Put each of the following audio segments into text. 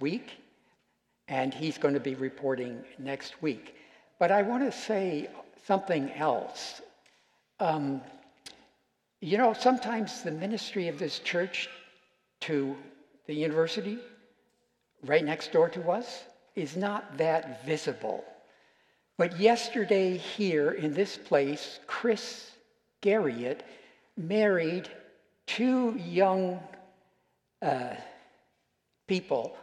week, and he's going to be reporting next week. But I want to say something else. Um, you know, sometimes the ministry of this church to the university right next door to us is not that visible. But yesterday, here in this place, Chris Garriott married two young uh, people,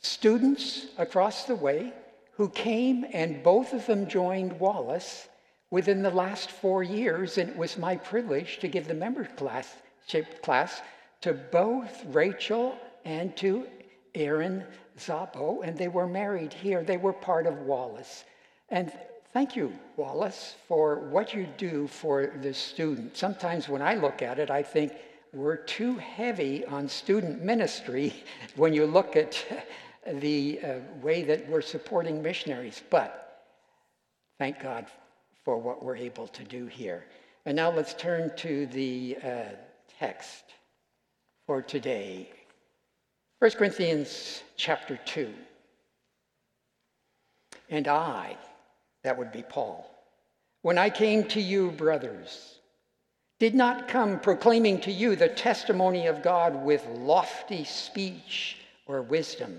students across the way, who came and both of them joined Wallace within the last four years. And it was my privilege to give the member class, to both Rachel and to Aaron Zappo, and they were married here. They were part of Wallace. And thank you, Wallace, for what you do for the student. Sometimes when I look at it, I think we're too heavy on student ministry when you look at the uh, way that we're supporting missionaries. But thank God for what we're able to do here. And now let's turn to the uh, text for today 1 Corinthians chapter 2. And I, that would be Paul, when I came to you, brothers, did not come proclaiming to you the testimony of God with lofty speech or wisdom.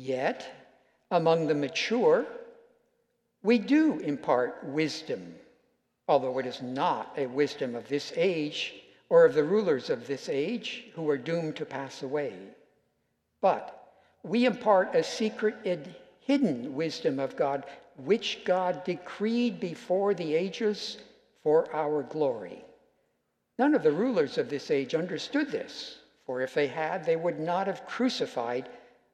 Yet, among the mature, we do impart wisdom, although it is not a wisdom of this age or of the rulers of this age who are doomed to pass away. But we impart a secret and hidden wisdom of God, which God decreed before the ages for our glory. None of the rulers of this age understood this, for if they had, they would not have crucified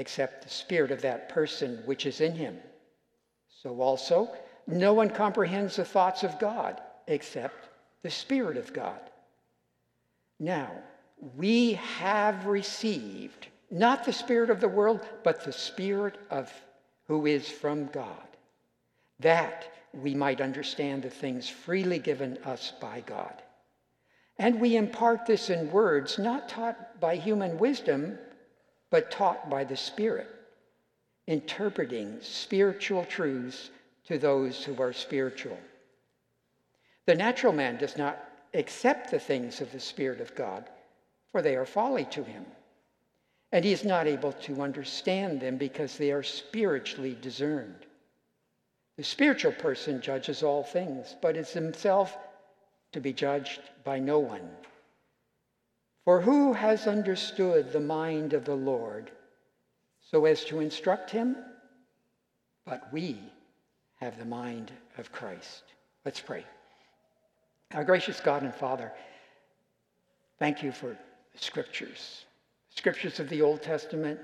except the spirit of that person which is in him? So also, no one comprehends the thoughts of God except the Spirit of God. Now, we have received not the spirit of the world, but the spirit of who is from God, that we might understand the things freely given us by God. And we impart this in words not taught by human wisdom, but taught by the Spirit, interpreting spiritual truths to those who are spiritual. The natural man does not accept the things of the Spirit of God, for they are folly to him and he is not able to understand them because they are spiritually discerned. The spiritual person judges all things, but is himself to be judged by no one. For who has understood the mind of the Lord so as to instruct him? But we have the mind of Christ. Let's pray. Our gracious God and Father, thank you for the scriptures scriptures of the Old Testament,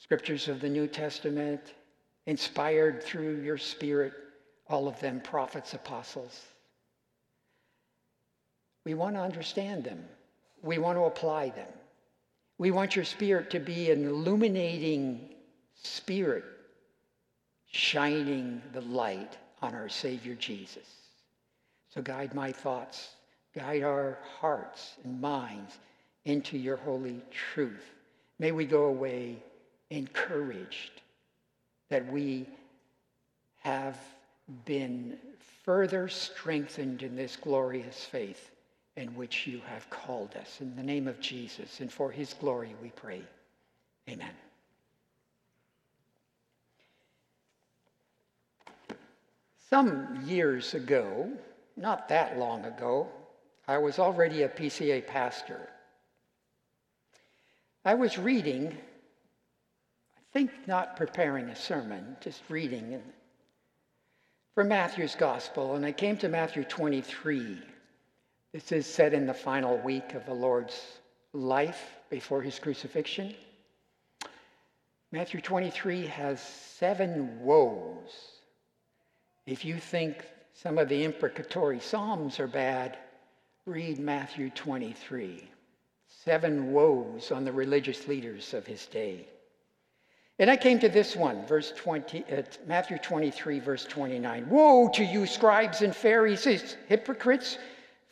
scriptures of the New Testament, inspired through your Spirit, all of them prophets, apostles. We want to understand them. We want to apply them. We want your Spirit to be an illuminating Spirit, shining the light on our Savior Jesus. So guide my thoughts, guide our hearts and minds into your holy truth. May we go away encouraged that we have been further strengthened in this glorious faith in which you have called us. In the name of Jesus and for his glory we pray. Amen. Some years ago, not that long ago, I was already a PCA pastor. I was reading, I think not preparing a sermon, just reading uh, from Matthew's gospel, and I came to Matthew 23. This is set in the final week of the Lord's life before his crucifixion. Matthew 23 has seven woes. If you think some of the imprecatory Psalms are bad, read Matthew 23. Seven woes on the religious leaders of his day. And I came to this one, verse 20, uh, Matthew 23, verse 29. Woe to you, scribes and Pharisees, hypocrites,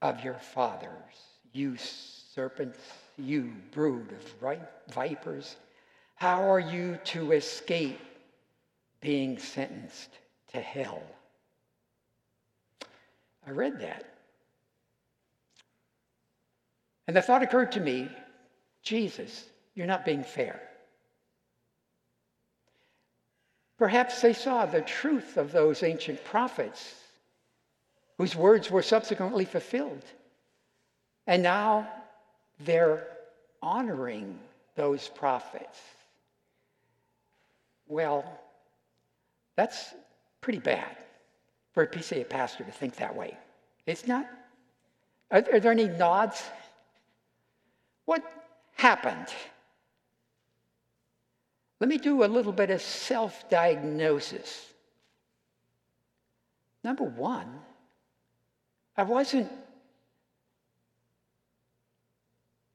of your fathers, you serpents, you brood of vipers. How are you to escape being sentenced to hell? I read that. And the thought occurred to me Jesus, you're not being fair. Perhaps they saw the truth of those ancient prophets whose words were subsequently fulfilled. And now they're honoring those prophets. Well, that's pretty bad for a PCA pastor to think that way. It's not. Are, are there any nods? What happened? Let me do a little bit of self diagnosis. Number one, I wasn't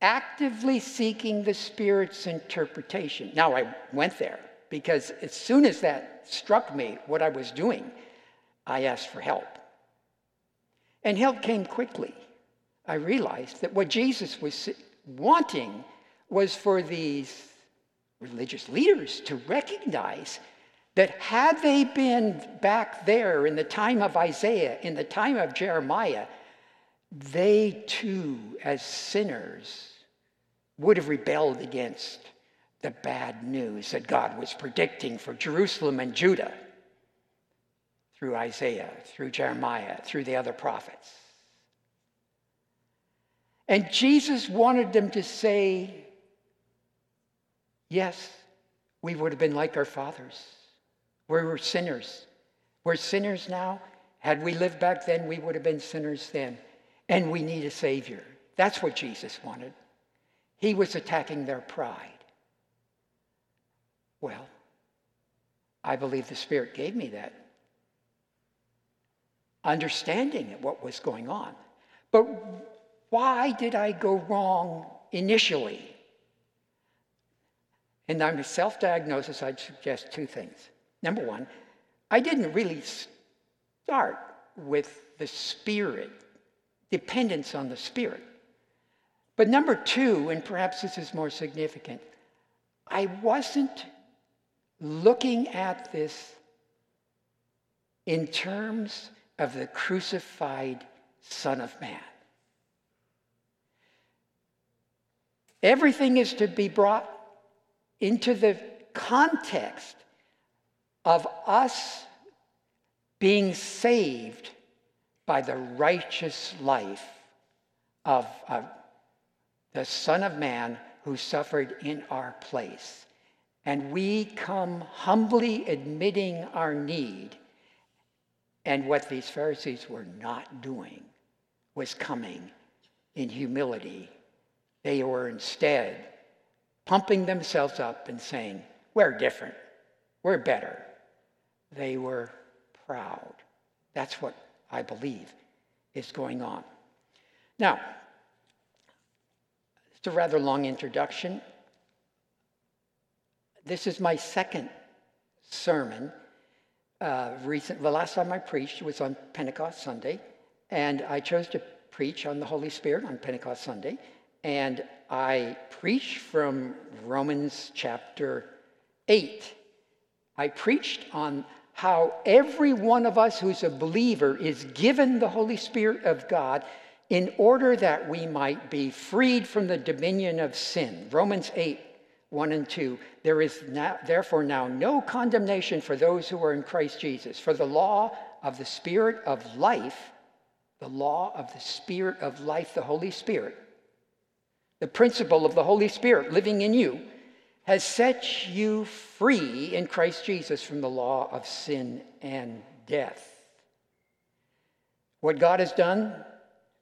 actively seeking the Spirit's interpretation. Now, I went there because as soon as that struck me, what I was doing, I asked for help. And help came quickly. I realized that what Jesus was wanting was for these religious leaders to recognize that had they been back there in the time of Isaiah, in the time of Jeremiah, they too, as sinners, would have rebelled against the bad news that God was predicting for Jerusalem and Judah through Isaiah, through Jeremiah, through the other prophets. And Jesus wanted them to say, Yes, we would have been like our fathers. We were sinners. We're sinners now. Had we lived back then, we would have been sinners then. And we need a Savior. That's what Jesus wanted. He was attacking their pride. Well, I believe the Spirit gave me that understanding of what was going on. But why did I go wrong initially? In my self diagnosis, I'd suggest two things. Number one, I didn't really start with the Spirit, dependence on the Spirit. But number two, and perhaps this is more significant, I wasn't looking at this in terms of the crucified Son of Man. Everything is to be brought into the context of us being saved by the righteous life of, the Son of Man who suffered in our place. And we come humbly admitting our need and what these Pharisees were not doing was coming in humility. They were instead pumping themselves up and saying, We're different, we're better. They were proud. That's what I believe is going on. Now, it's a rather long introduction. This is my second sermon uh, recent, the last time I preached was on Pentecost Sunday, and I chose to preach on the Holy Spirit on Pentecost Sunday, and I preached from Romans chapter 8. I preached on how every one of us who's a believer is given the Holy Spirit of God in order that we might be freed from the dominion of sin. Romans 8, 1 and 2. There is now, therefore now no condemnation for those who are in Christ Jesus. For the law of the Spirit of life, the law of the Spirit of life, the Holy Spirit, the principle of the Holy Spirit living in you, has set you free in Christ Jesus from the law of sin and death. What God has done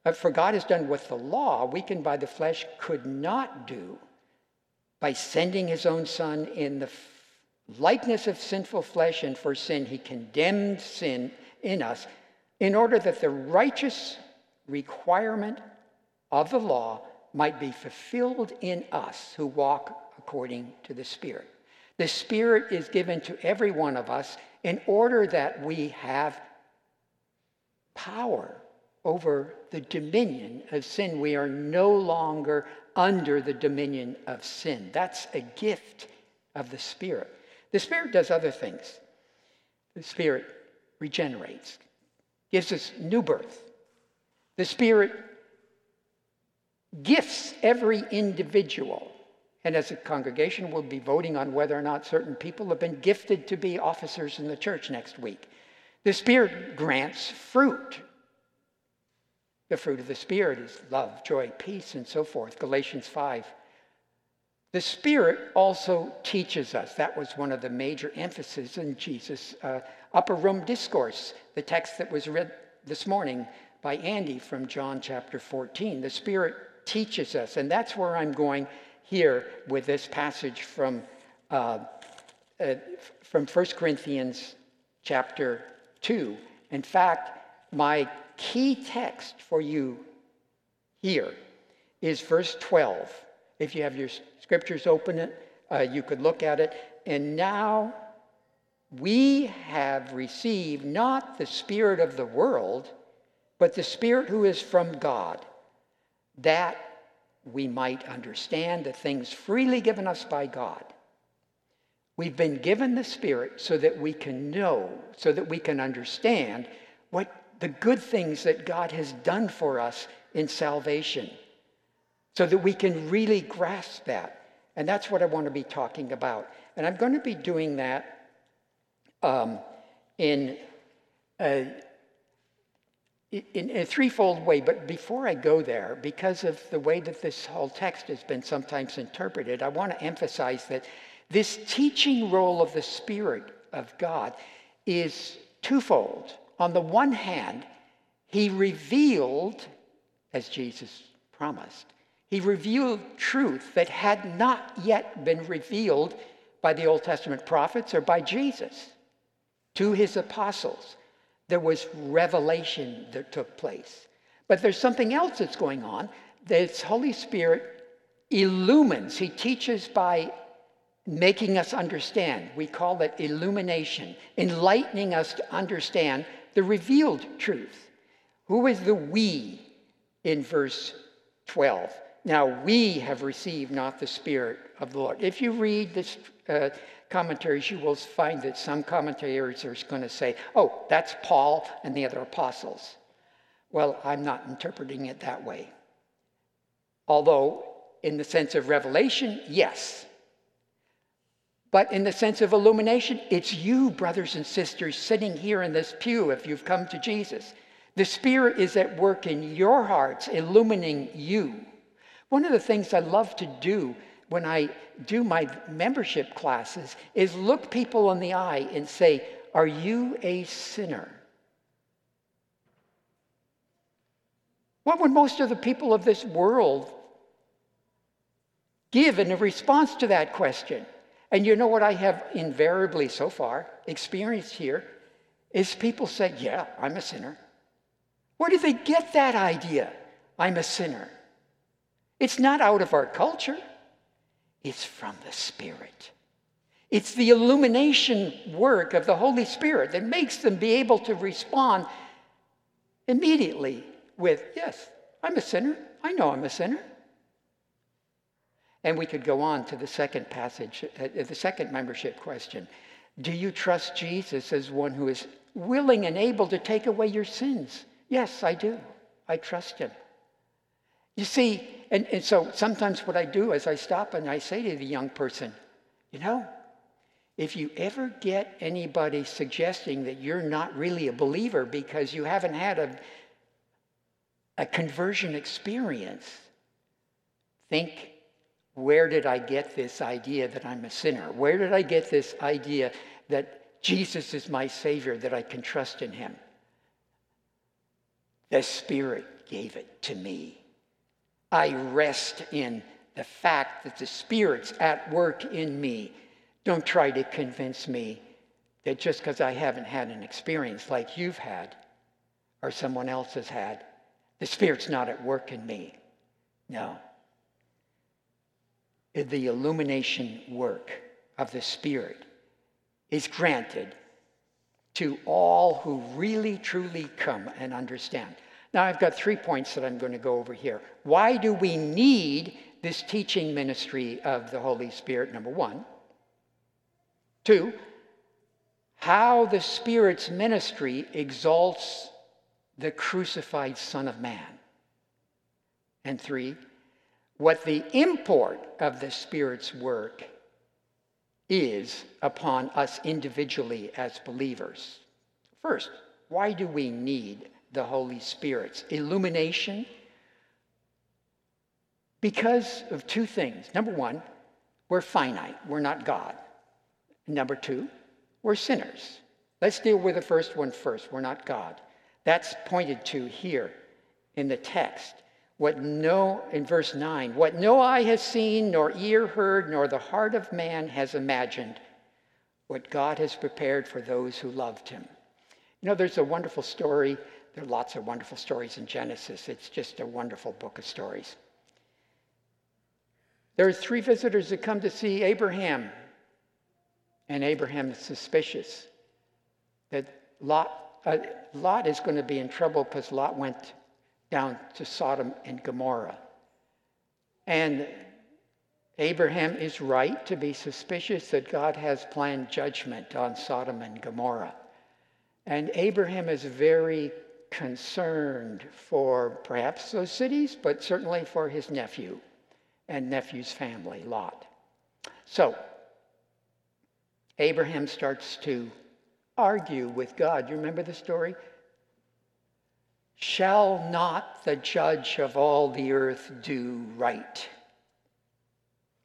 uh, for God has done what the law, weakened by the flesh, could not do by sending his own Son in the likeness of sinful flesh, and for sin, he condemned sin in us in order that the righteous requirement of the law might be fulfilled in us who walk according to the Spirit. The Spirit is given to every one of us in order that we have power over the dominion of sin. We are no longer under the dominion of sin. That's a gift of the Spirit. The Spirit does other things. The Spirit regenerates, gives us new birth. The Spirit gifts every individual. And as a congregation, we'll be voting on whether or not certain people have been gifted to be officers in the church next week. The Spirit grants fruit the fruit of the Spirit is love, joy, peace, and so forth. Galatians 5. The Spirit also teaches us. That was one of the major emphases in Jesus' uh, upper room discourse, the text that was read this morning by Andy from John chapter 14. The Spirit teaches us, and that's where I'm going here with this passage from, uh, uh, from 1 Corinthians chapter 2. In fact, my key text for you here is verse 12. If you have your scriptures open, uh, you could look at it. And now we have received not the Spirit of the world, but the Spirit who is from God, that we might understand the things freely given us by God. We've been given the Spirit so that we can know, so that we can understand what the good things that God has done for us in salvation so that we can really grasp that. And that's what I want to be talking about. And I'm going to be doing that um, in, a, in a threefold way. But before I go there, because of the way that this whole text has been sometimes interpreted, I want to emphasize that this teaching role of the Spirit of God is twofold. On the one hand, he revealed, as Jesus promised, he revealed truth that had not yet been revealed by the Old Testament prophets or by Jesus to his apostles. There was revelation that took place. But there's something else that's going on. This Holy Spirit illumines, he teaches by making us understand. We call it illumination, enlightening us to understand the revealed truth. Who is the we in verse 12? Now, we have received not the Spirit of the Lord. If you read this uh, commentaries, you will find that some commentators are going to say, oh, that's Paul and the other apostles. Well, I'm not interpreting it that way. Although, in the sense of revelation, yes. But in the sense of illumination, it's you, brothers and sisters, sitting here in this pew if you've come to Jesus. The Spirit is at work in your hearts, illuminating you. One of the things I love to do when I do my membership classes is look people in the eye and say, Are you a sinner? What would most of the people of this world give in a response to that question? And you know what I have invariably so far experienced here is people say, Yeah, I'm a sinner. Where did they get that idea? I'm a sinner. It's not out of our culture, it's from the Spirit. It's the illumination work of the Holy Spirit that makes them be able to respond immediately with, Yes, I'm a sinner. I know I'm a sinner. And we could go on to the second passage, uh, the second membership question. Do you trust Jesus as one who is willing and able to take away your sins? Yes, I do. I trust him. You see, and, and so sometimes what I do is I stop and I say to the young person, you know, if you ever get anybody suggesting that you're not really a believer because you haven't had a, a conversion experience, think where did I get this idea that I'm a sinner? Where did I get this idea that Jesus is my Savior, that I can trust in Him? The Spirit gave it to me. I rest in the fact that the Spirit's at work in me. Don't try to convince me that just because I haven't had an experience like you've had or someone else has had, the Spirit's not at work in me. No. The illumination work of the Spirit is granted to all who really, truly come and understand. Now, I've got three points that I'm going to go over here. Why do we need this teaching ministry of the Holy Spirit? Number one. Two, how the Spirit's ministry exalts the crucified Son of Man. And three, what the import of the Spirit's work is upon us individually as believers. First, why do we need the Holy Spirit's illumination? Because of two things. Number one, we're finite, we're not God. Number two, we're sinners. Let's deal with the first one first. We're not God. That's pointed to here in the text. What no, in verse 9, what no eye has seen, nor ear heard, nor the heart of man has imagined, what God has prepared for those who loved him. You know, there's a wonderful story there are lots of wonderful stories in Genesis. It's just a wonderful book of stories. There are three visitors that come to see Abraham, and Abraham is suspicious that Lot, uh, Lot is going to be in trouble because Lot went down to Sodom and Gomorrah. And Abraham is right to be suspicious that God has planned judgment on Sodom and Gomorrah. And Abraham is very concerned for perhaps those cities, but certainly for his nephew and nephew's family, Lot. So, Abraham starts to argue with God. You remember the story? Shall not the judge of all the earth do right?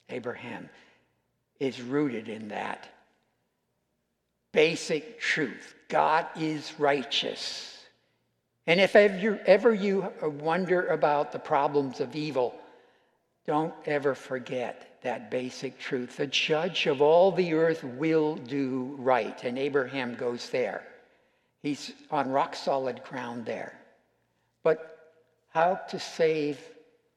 Abraham is rooted in that basic truth God is righteous. And if ever, you wonder about the problems of evil, don't ever forget that basic truth. The judge of all the earth will do right. And Abraham goes there. He's on rock solid ground there. But how to save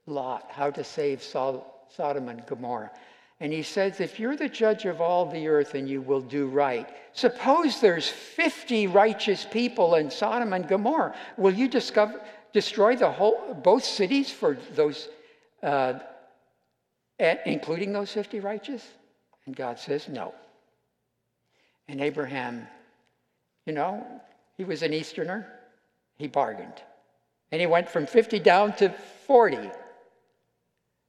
Lot, how to save Sodom and Gomorrah. And he says, If you're the judge of all the earth and you will do right, suppose there's 50 righteous people in Sodom and Gomorrah. Will you discover, destroy the whole, both cities for those, uh, including those 50 righteous? And God says, No. And Abraham, you know, he was an Easterner, he bargained. And he went from 50 down to 40.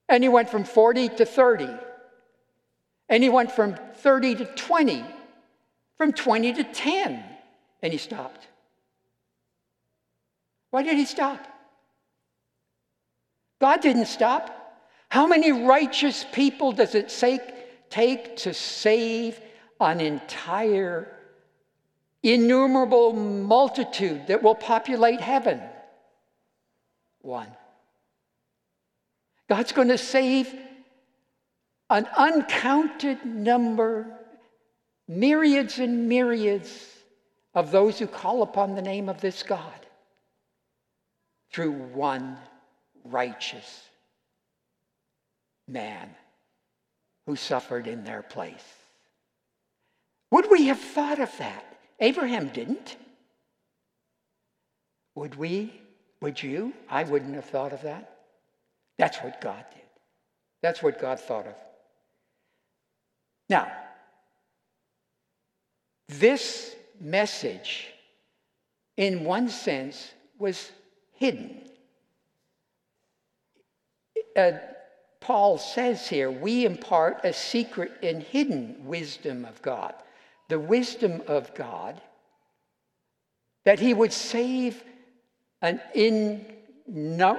And he went from 40 to 30. And he went from 30 to 20, from 20 to 10, and he stopped. Why did he stop? God didn't stop. How many righteous people does it take to save an entire, innumerable multitude that will populate heaven? One. God's going to save an uncounted number, myriads and myriads of those who call upon the name of this God through one righteous man who suffered in their place. Would we have thought of that? Abraham didn't. Would we? Would you? I wouldn't have thought of that. That's what God did. That's what God thought of. Now, this message, in one sense, was hidden. Uh, Paul says here, we impart a secret and hidden wisdom of God. The wisdom of God that he would save an in no,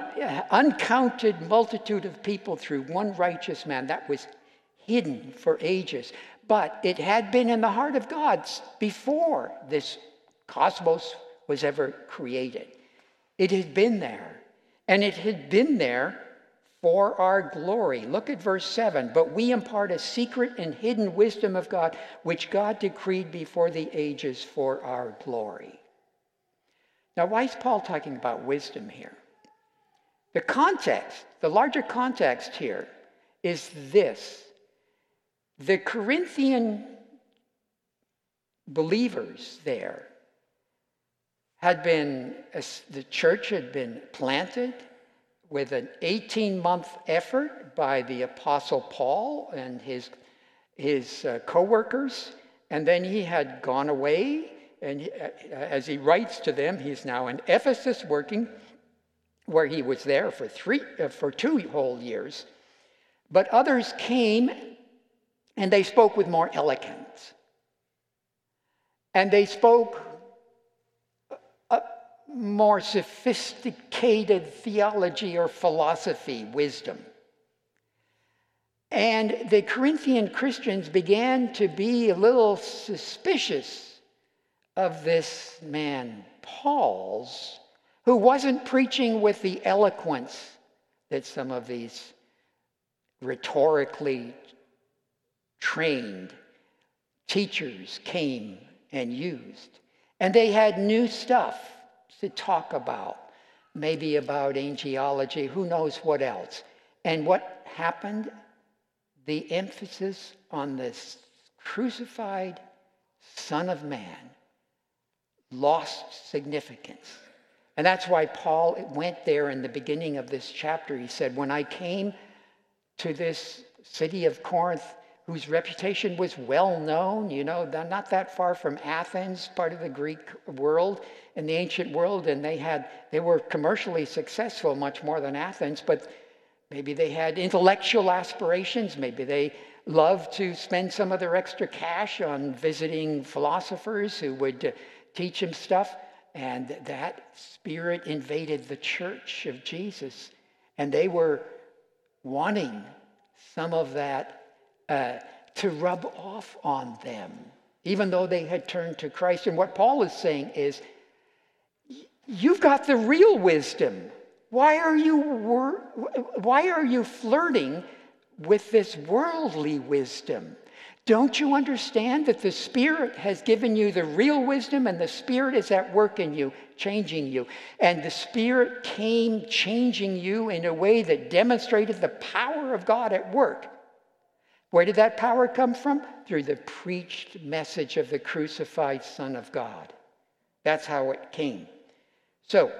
uncounted multitude of people through one righteous man. That was hidden for ages. But it had been in the heart of God before this cosmos was ever created. It had been there. And it had been there for our glory. Look at verse 7. But we impart a secret and hidden wisdom of God, which God decreed before the ages for our glory. Now, why is Paul talking about wisdom here? The context, the larger context here, is this the Corinthian believers there had been, the church had been planted with an 18 month effort by the Apostle Paul and his, his uh, co workers. And then he had gone away. And he, uh, as he writes to them, he's now in Ephesus working, where he was there for, three, uh, for two whole years. But others came and they spoke with more eloquence. And they spoke uh, more sophisticated theology or philosophy, wisdom. And the Corinthian Christians began to be a little suspicious of this man, Paul's, who wasn't preaching with the eloquence that some of these rhetorically trained teachers came and used. And they had new stuff to talk about, maybe about angelology, who knows what else. And what happened? The emphasis on this crucified Son of Man lost significance. And that's why Paul went there in the beginning of this chapter. He said, When I came to this city of Corinth, whose reputation was well known, you know, not that far from Athens, part of the Greek world in the ancient world, and they had they were commercially successful much more than Athens, but maybe they had intellectual aspirations, maybe they loved to spend some of their extra cash on visiting philosophers who would uh, teach them stuff, and that spirit invaded the church of Jesus, and they were wanting some of that uh, to rub off on them, even though they had turned to Christ. And what Paul is saying is, you've got the real wisdom. Why are you, wor- why are you flirting with this worldly wisdom? Don't you understand that the Spirit has given you the real wisdom and the Spirit is at work in you, changing you? And the Spirit came changing you in a way that demonstrated the power of God at work. Where did that power come from? Through the preached message of the crucified Son of God. That's how it came. So,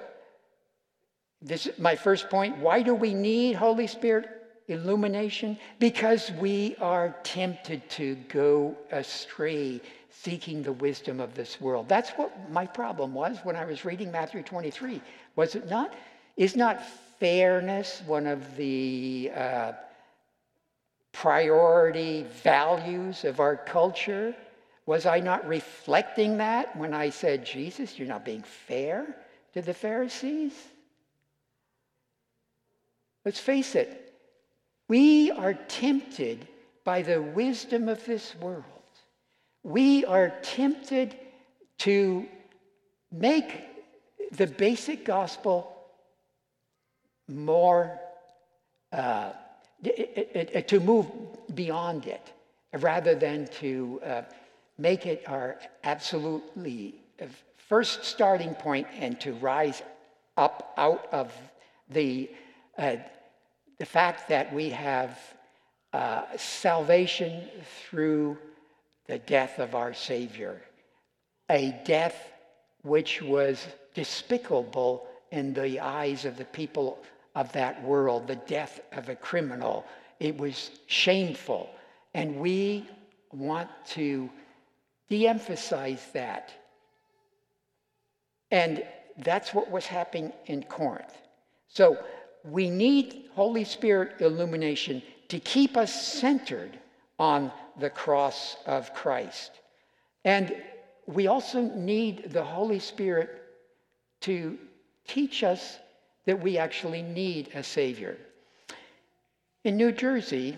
this is my first point. Why do we need Holy Spirit illumination? Because we are tempted to go astray seeking the wisdom of this world. That's what my problem was when I was reading Matthew 23. Was it not? Is not fairness one of the uh, priority values of our culture? Was I not reflecting that when I said, Jesus, you're not being fair to the Pharisees? Let's face it, we are tempted by the wisdom of this world. We are tempted to make the basic gospel more uh, to move beyond it rather than to uh, make it our absolutely uh, first starting point and to rise up out of the, uh, the fact that we have uh, salvation through the death of our Savior, a death which was despicable in the eyes of the people of that world, the death of a criminal. It was shameful. And we want to de emphasize that. And that's what was happening in Corinth. So we need Holy Spirit illumination to keep us centered on the cross of Christ. And we also need the Holy Spirit to teach us that we actually need a Savior. In New Jersey,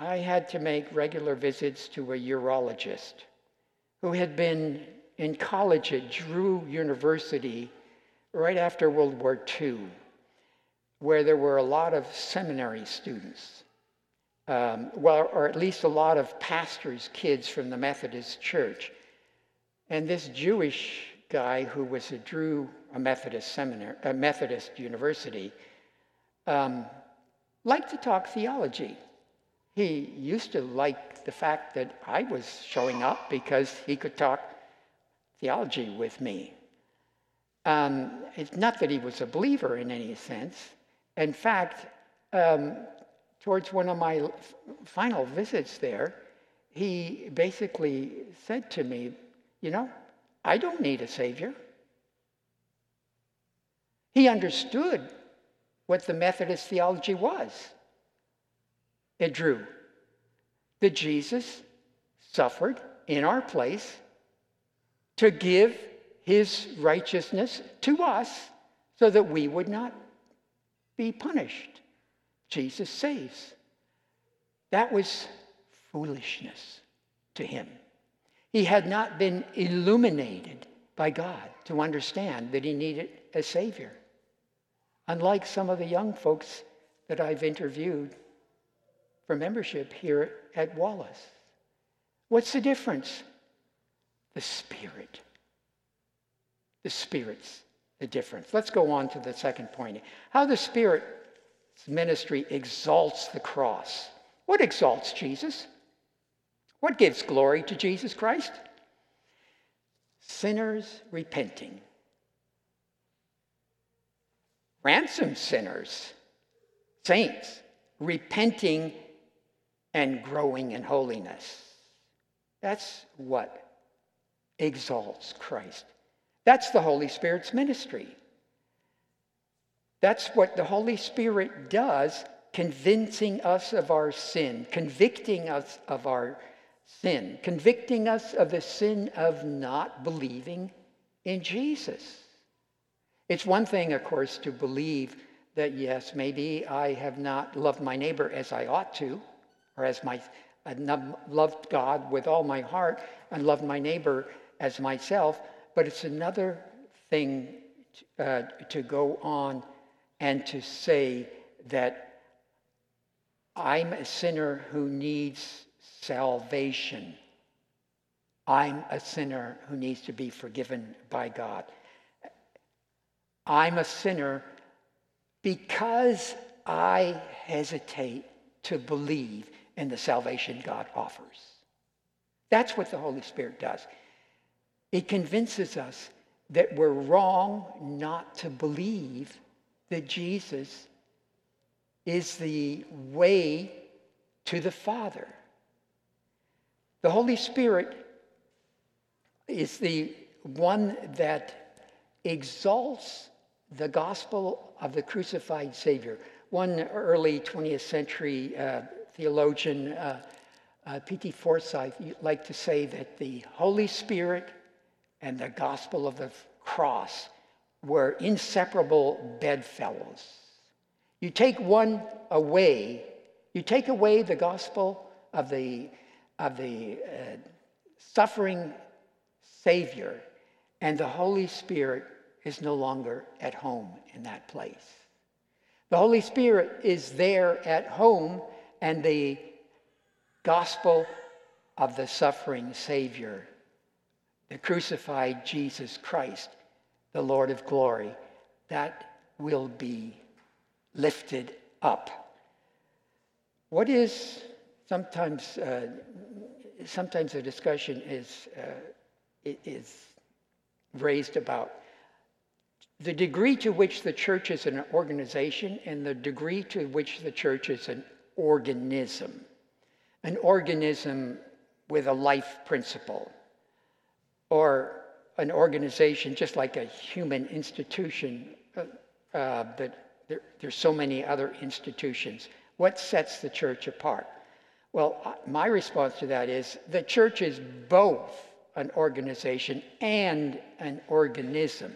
I had to make regular visits to a urologist who had been in college at Drew University right after World War II, where there were a lot of seminary students, um, well, or at least a lot of pastors' kids from the Methodist Church. And this Jewish guy who was at Drew, a Methodist seminary, a Methodist university, um, liked to talk theology. He used to like the fact that I was showing up because he could talk theology with me. Um, it's not that he was a believer in any sense. In fact, um, towards one of my final visits there, he basically said to me, You know, I don't need a Savior. He understood what the Methodist theology was. It drew that Jesus suffered in our place to give his righteousness to us so that we would not be punished. Jesus saves. That was foolishness to him. He had not been illuminated by God to understand that he needed a Savior. Unlike some of the young folks that I've interviewed for membership here at Wallace. What's the difference? The Spirit. The Spirit's the difference. Let's go on to the second point. How the Spirit's ministry exalts the cross. What exalts Jesus? What gives glory to Jesus Christ? Sinners repenting. Ransom sinners, saints, repenting and growing in holiness. That's what exalts Christ. That's the Holy Spirit's ministry. That's what the Holy Spirit does, convincing us of our sin, convicting us of our sin, convicting us of the sin of not believing in Jesus. It's one thing, of course, to believe that, yes, maybe I have not loved my neighbor as I ought to, or as my I loved God with all my heart and loved my neighbor as myself, but it's another thing uh, to go on and to say that I'm a sinner who needs salvation. I'm a sinner who needs to be forgiven by God. I'm a sinner because I hesitate to believe in the salvation God offers. That's what the Holy Spirit does. It convinces us that we're wrong not to believe that Jesus is the way to the Father. The Holy Spirit is the one that exalts the gospel of the crucified Savior. One early 20th century uh, theologian, uh, uh, P.T. Forsyth, liked to say that the Holy Spirit and the gospel of the cross were inseparable bedfellows. You take one away, you take away the gospel of the, of the uh, suffering Savior, and the Holy Spirit is no longer at home in that place. The Holy Spirit is there at home, and the gospel of the suffering Savior the crucified Jesus Christ, the Lord of glory, that will be lifted up. What is sometimes uh, sometimes the discussion is, uh, is raised about the degree to which the church is an organization and the degree to which the church is an organism. An organism with a life principle, or an organization just like a human institution, uh, uh, but there, there's so many other institutions. What sets the church apart? Well, my response to that is the church is both an organization and an organism.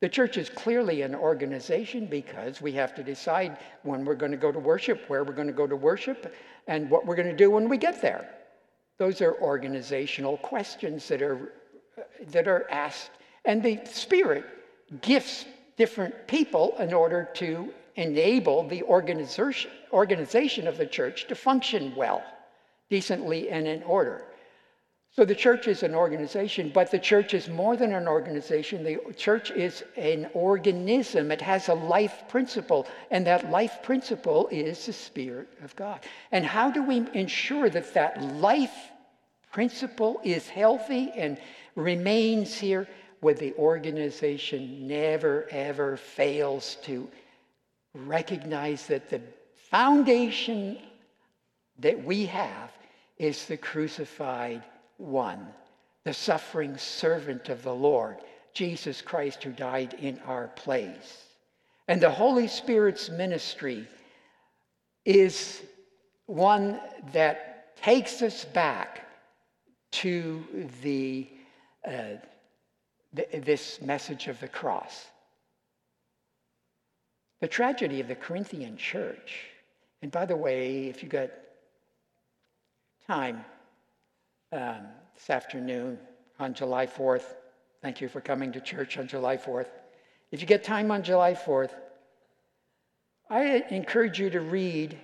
The church is clearly an organization because we have to decide when we're going to go to worship, where we're going to go to worship, and what we're going to do when we get there. Those are organizational questions that are, that are asked. And the Spirit gifts different people in order to enable the organization, of the church to function well, decently, and in order. So the church is an organization, but the church is more than an organization. The church is an organism. It has a life principle, and that life principle is the Spirit of God. And how do we ensure that that life principle is healthy and remains here? Where the organization never, ever fails to recognize that the foundation that we have is the crucified one, the suffering servant of the Lord, Jesus Christ, who died in our place. And the Holy Spirit's ministry is one that takes us back to the, uh, the, this message of the cross. The tragedy of the Corinthian church, and by the way, if you got time, um, this afternoon on July 4th. Thank you for coming to church on July 4th. If you get time on July 4th, I encourage you to read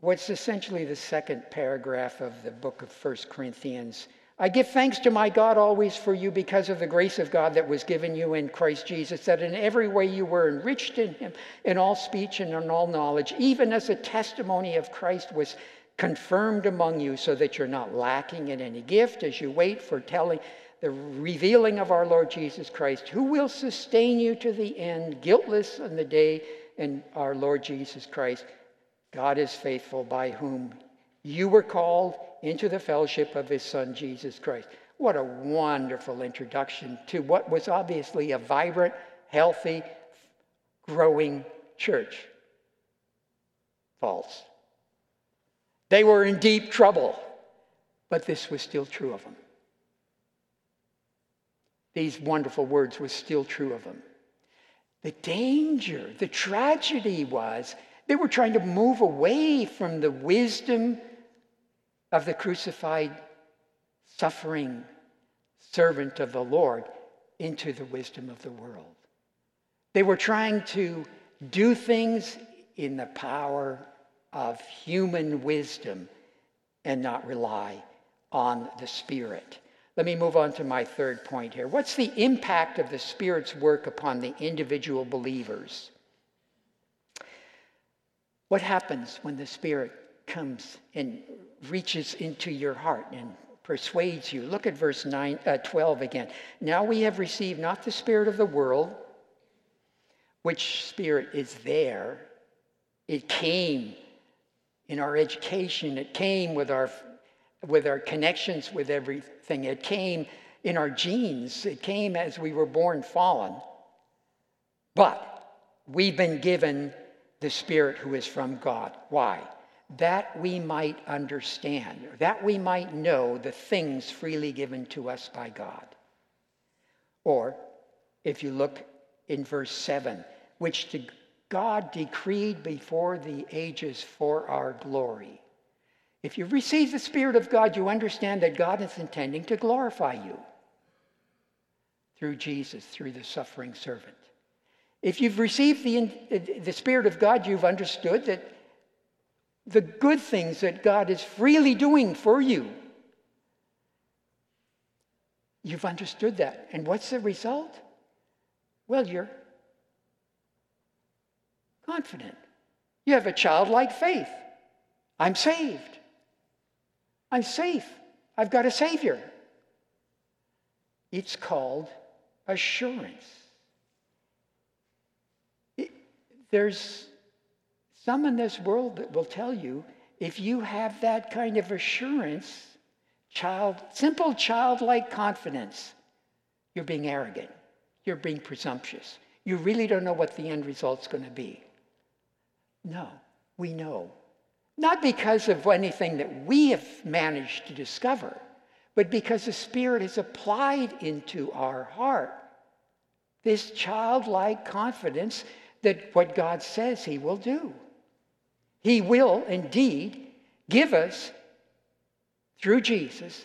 what's essentially the second paragraph of the book of 1 Corinthians. I give thanks to my God always for you because of the grace of God that was given you in Christ Jesus, that in every way you were enriched in him, in all speech and in all knowledge, even as the testimony of Christ was confirmed among you so that you're not lacking in any gift as you wait for telling the revealing of our Lord Jesus Christ, who will sustain you to the end, guiltless on the day in our Lord Jesus Christ. God is faithful, by whom you were called into the fellowship of his Son, Jesus Christ. What a wonderful introduction to what was obviously a vibrant, healthy, growing church. False. They were in deep trouble, but this was still true of them. These wonderful words were still true of them. The danger, the tragedy was they were trying to move away from the wisdom of the crucified, suffering servant of the Lord into the wisdom of the world. They were trying to do things in the power of human wisdom and not rely on the Spirit. Let me move on to my third point here. What's the impact of the Spirit's work upon the individual believers? What happens when the Spirit comes and reaches into your heart and persuades you? Look at verse 9, uh, 12 again. Now we have received not the Spirit of the world, which Spirit is there. It came in our education. It came with our, with our connections with everything. It came in our genes. It came as we were born fallen. But we've been given the Spirit who is from God. Why? That we might understand, that we might know the things freely given to us by God. Or, if you look in verse 7, which to God decreed before the ages for our glory. If you receive the Spirit of God, you understand that God is intending to glorify you through Jesus, through the suffering servant. If you've received the, the Spirit of God, you've understood that the good things that God is freely doing for you. You've understood that. And what's the result? Well, you're confident. You have a childlike faith. I'm saved. I'm safe. I've got a Savior. It's called assurance. It, there's some in this world that will tell you if you have that kind of assurance, child, simple childlike confidence, you're being arrogant, you're being presumptuous. You really don't know what the end result's going to be. No, we know. Not because of anything that we have managed to discover, but because the Spirit has applied into our heart. This childlike confidence that what God says He will do. He will indeed give us, through Jesus,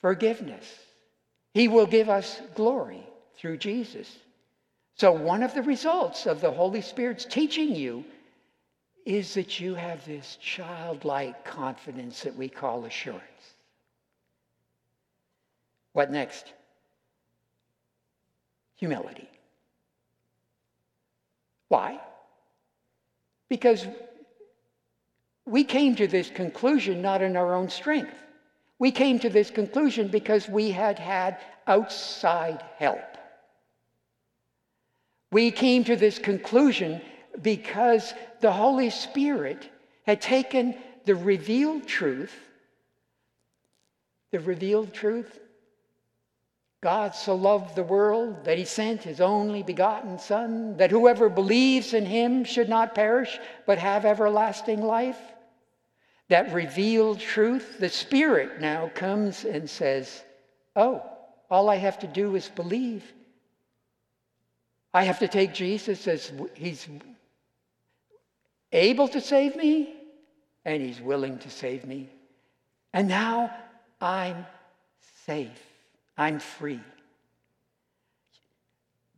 forgiveness. He will give us glory through Jesus. So, one of the results of the Holy Spirit's teaching you is that you have this childlike confidence that we call assurance. What next? Humility. Why? Because we came to this conclusion not in our own strength. We came to this conclusion because we had had outside help. We came to this conclusion because the Holy Spirit had taken the revealed truth, the revealed truth. God so loved the world that he sent his only begotten Son, that whoever believes in him should not perish, but have everlasting life. That revealed truth, the Spirit now comes and says, Oh, all I have to do is believe. I have to take Jesus as he's able to save me, and He's willing to save me. And now I'm safe, I'm free.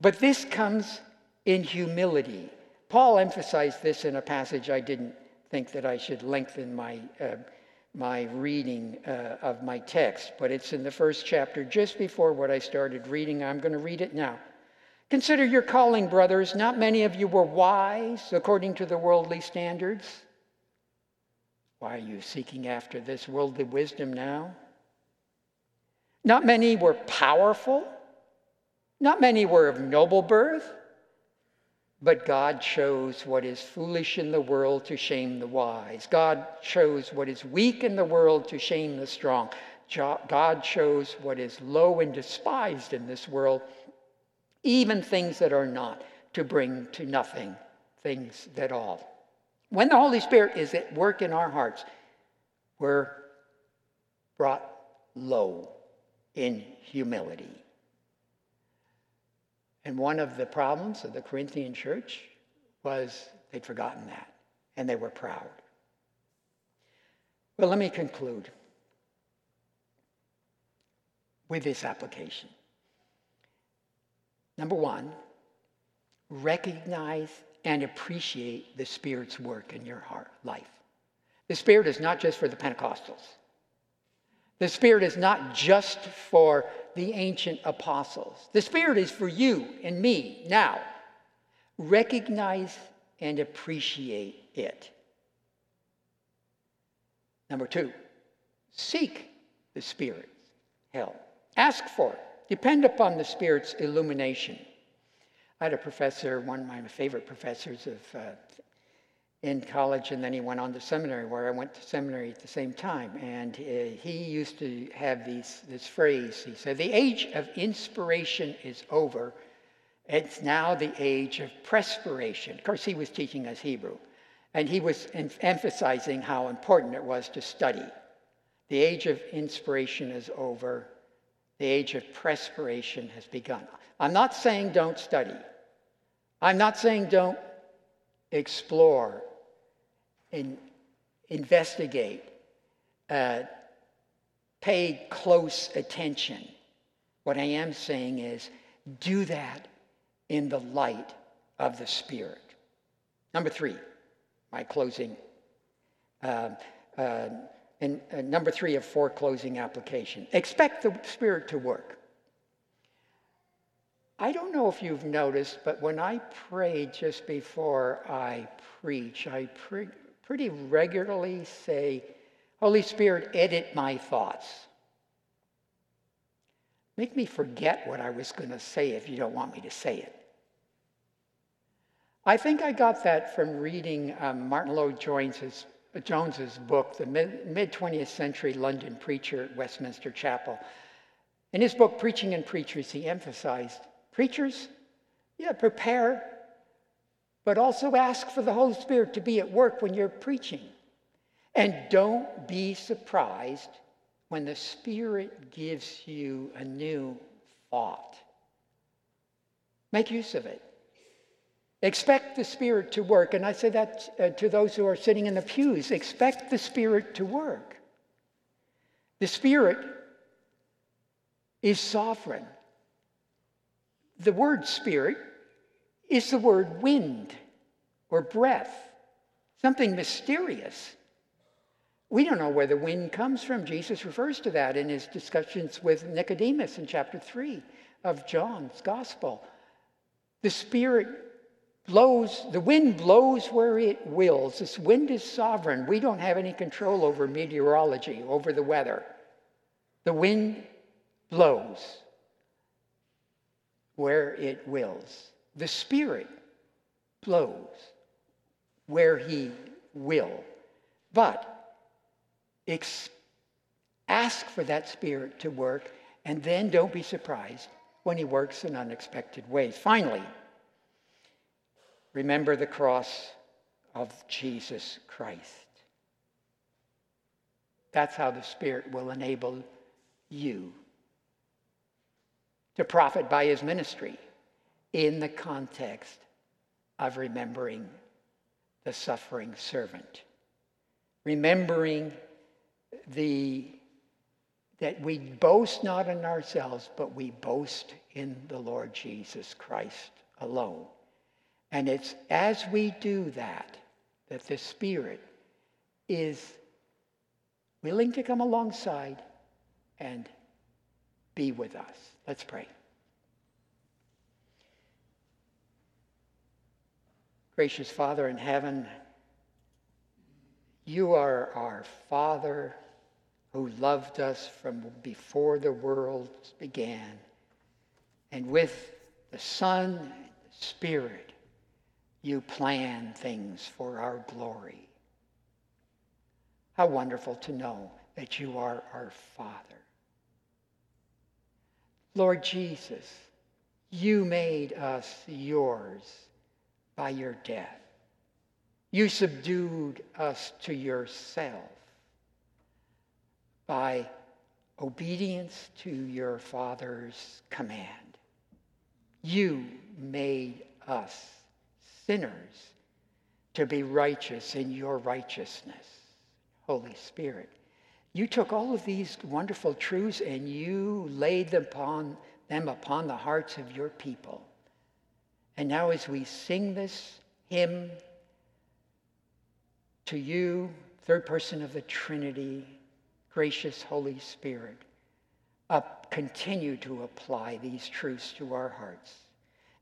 But this comes in humility. Paul emphasized this in a passage I didn't think that I should lengthen my, uh, my reading uh, of my text, but it's in the first chapter, just before what I started reading. I'm going to read it now. Consider your calling, brothers. Not many of you were wise according to the worldly standards. Why are you seeking after this worldly wisdom now? Not many were powerful. Not many were of noble birth. But God chose what is foolish in the world to shame the wise. God chose what is weak in the world to shame the strong. God chose what is low and despised in this world even things that are not, to bring to nothing things that all. When the Holy Spirit is at work in our hearts, we're brought low in humility. And one of the problems of the Corinthian church was they'd forgotten that, and they were proud. Well, let me conclude with this application. Number one, recognize and appreciate the Spirit's work in your heart life. The Spirit is not just for the Pentecostals. The Spirit is not just for the ancient apostles. The Spirit is for you and me now. Recognize and appreciate it. Number two, seek the Spirit's help. Ask for it. Depend upon the Spirit's illumination. I had a professor, one of my favorite professors of, uh, in college, and then he went on to seminary, where I went to seminary at the same time. And uh, he used to have these, this phrase. He said, The age of inspiration is over. It's now the age of perspiration. Of course, he was teaching us Hebrew. And he was emphasizing how important it was to study. The age of inspiration is over. The age of perspiration has begun. I'm not saying don't study. I'm not saying don't explore and investigate, uh, pay close attention. What I am saying is do that in the light of the Spirit. Number three, my closing. Uh, uh, and uh, number three of four closing application expect the Spirit to work. I don't know if you've noticed, but when I pray just before I preach, I pre- pretty regularly say, Holy Spirit, edit my thoughts. Make me forget what I was going to say if you don't want me to say it. I think I got that from reading um, Martyn Lloyd-Jones's, Jones's book, The Mid 20th Century London Preacher at Westminster Chapel. In his book, Preaching and Preachers, he emphasized preachers, yeah, prepare, but also ask for the Holy Spirit to be at work when you're preaching. And don't be surprised when the Spirit gives you a new thought. Make use of it. Expect the Spirit to work. And I say that uh, to those who are sitting in the pews expect the Spirit to work. The Spirit is sovereign. The word Spirit is the word wind or breath, something mysterious. We don't know where the wind comes from. Jesus refers to that in his discussions with Nicodemus in chapter 3 of John's Gospel. The Spirit blows, the wind blows where it wills. This wind is sovereign. We don't have any control over meteorology, over the weather. The wind blows where it wills. The Spirit blows where He will. But Ex- ask for that Spirit to work, and then don't be surprised when He works in unexpected ways. Finally, remember the cross of Jesus Christ. That's how the Spirit will enable you to profit by His ministry in the context of remembering the suffering servant. Remembering the, that we boast not in ourselves, but we boast in the Lord Jesus Christ alone. And it's as we do that that the Spirit is willing to come alongside and be with us. Let's pray. Gracious Father in heaven, you are our Father who loved us from before the world began. And with the Son and the Spirit, you plan things for our glory. How wonderful to know that you are our Father. Lord Jesus, you made us yours by your death. You subdued us to yourself by obedience to your Father's command. You made us sinners to be righteous in your righteousness, Holy Spirit. You took all of these wonderful truths and you laid them upon, them upon the hearts of your people. And now, as we sing this hymn to you, third person of the Trinity, gracious Holy Spirit, up, continue to apply these truths to our hearts.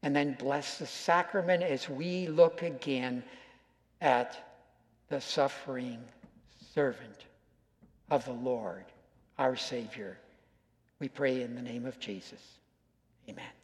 And then bless the sacrament as we look again at the suffering servant of the Lord, our Savior. We pray in the name of Jesus. Amen.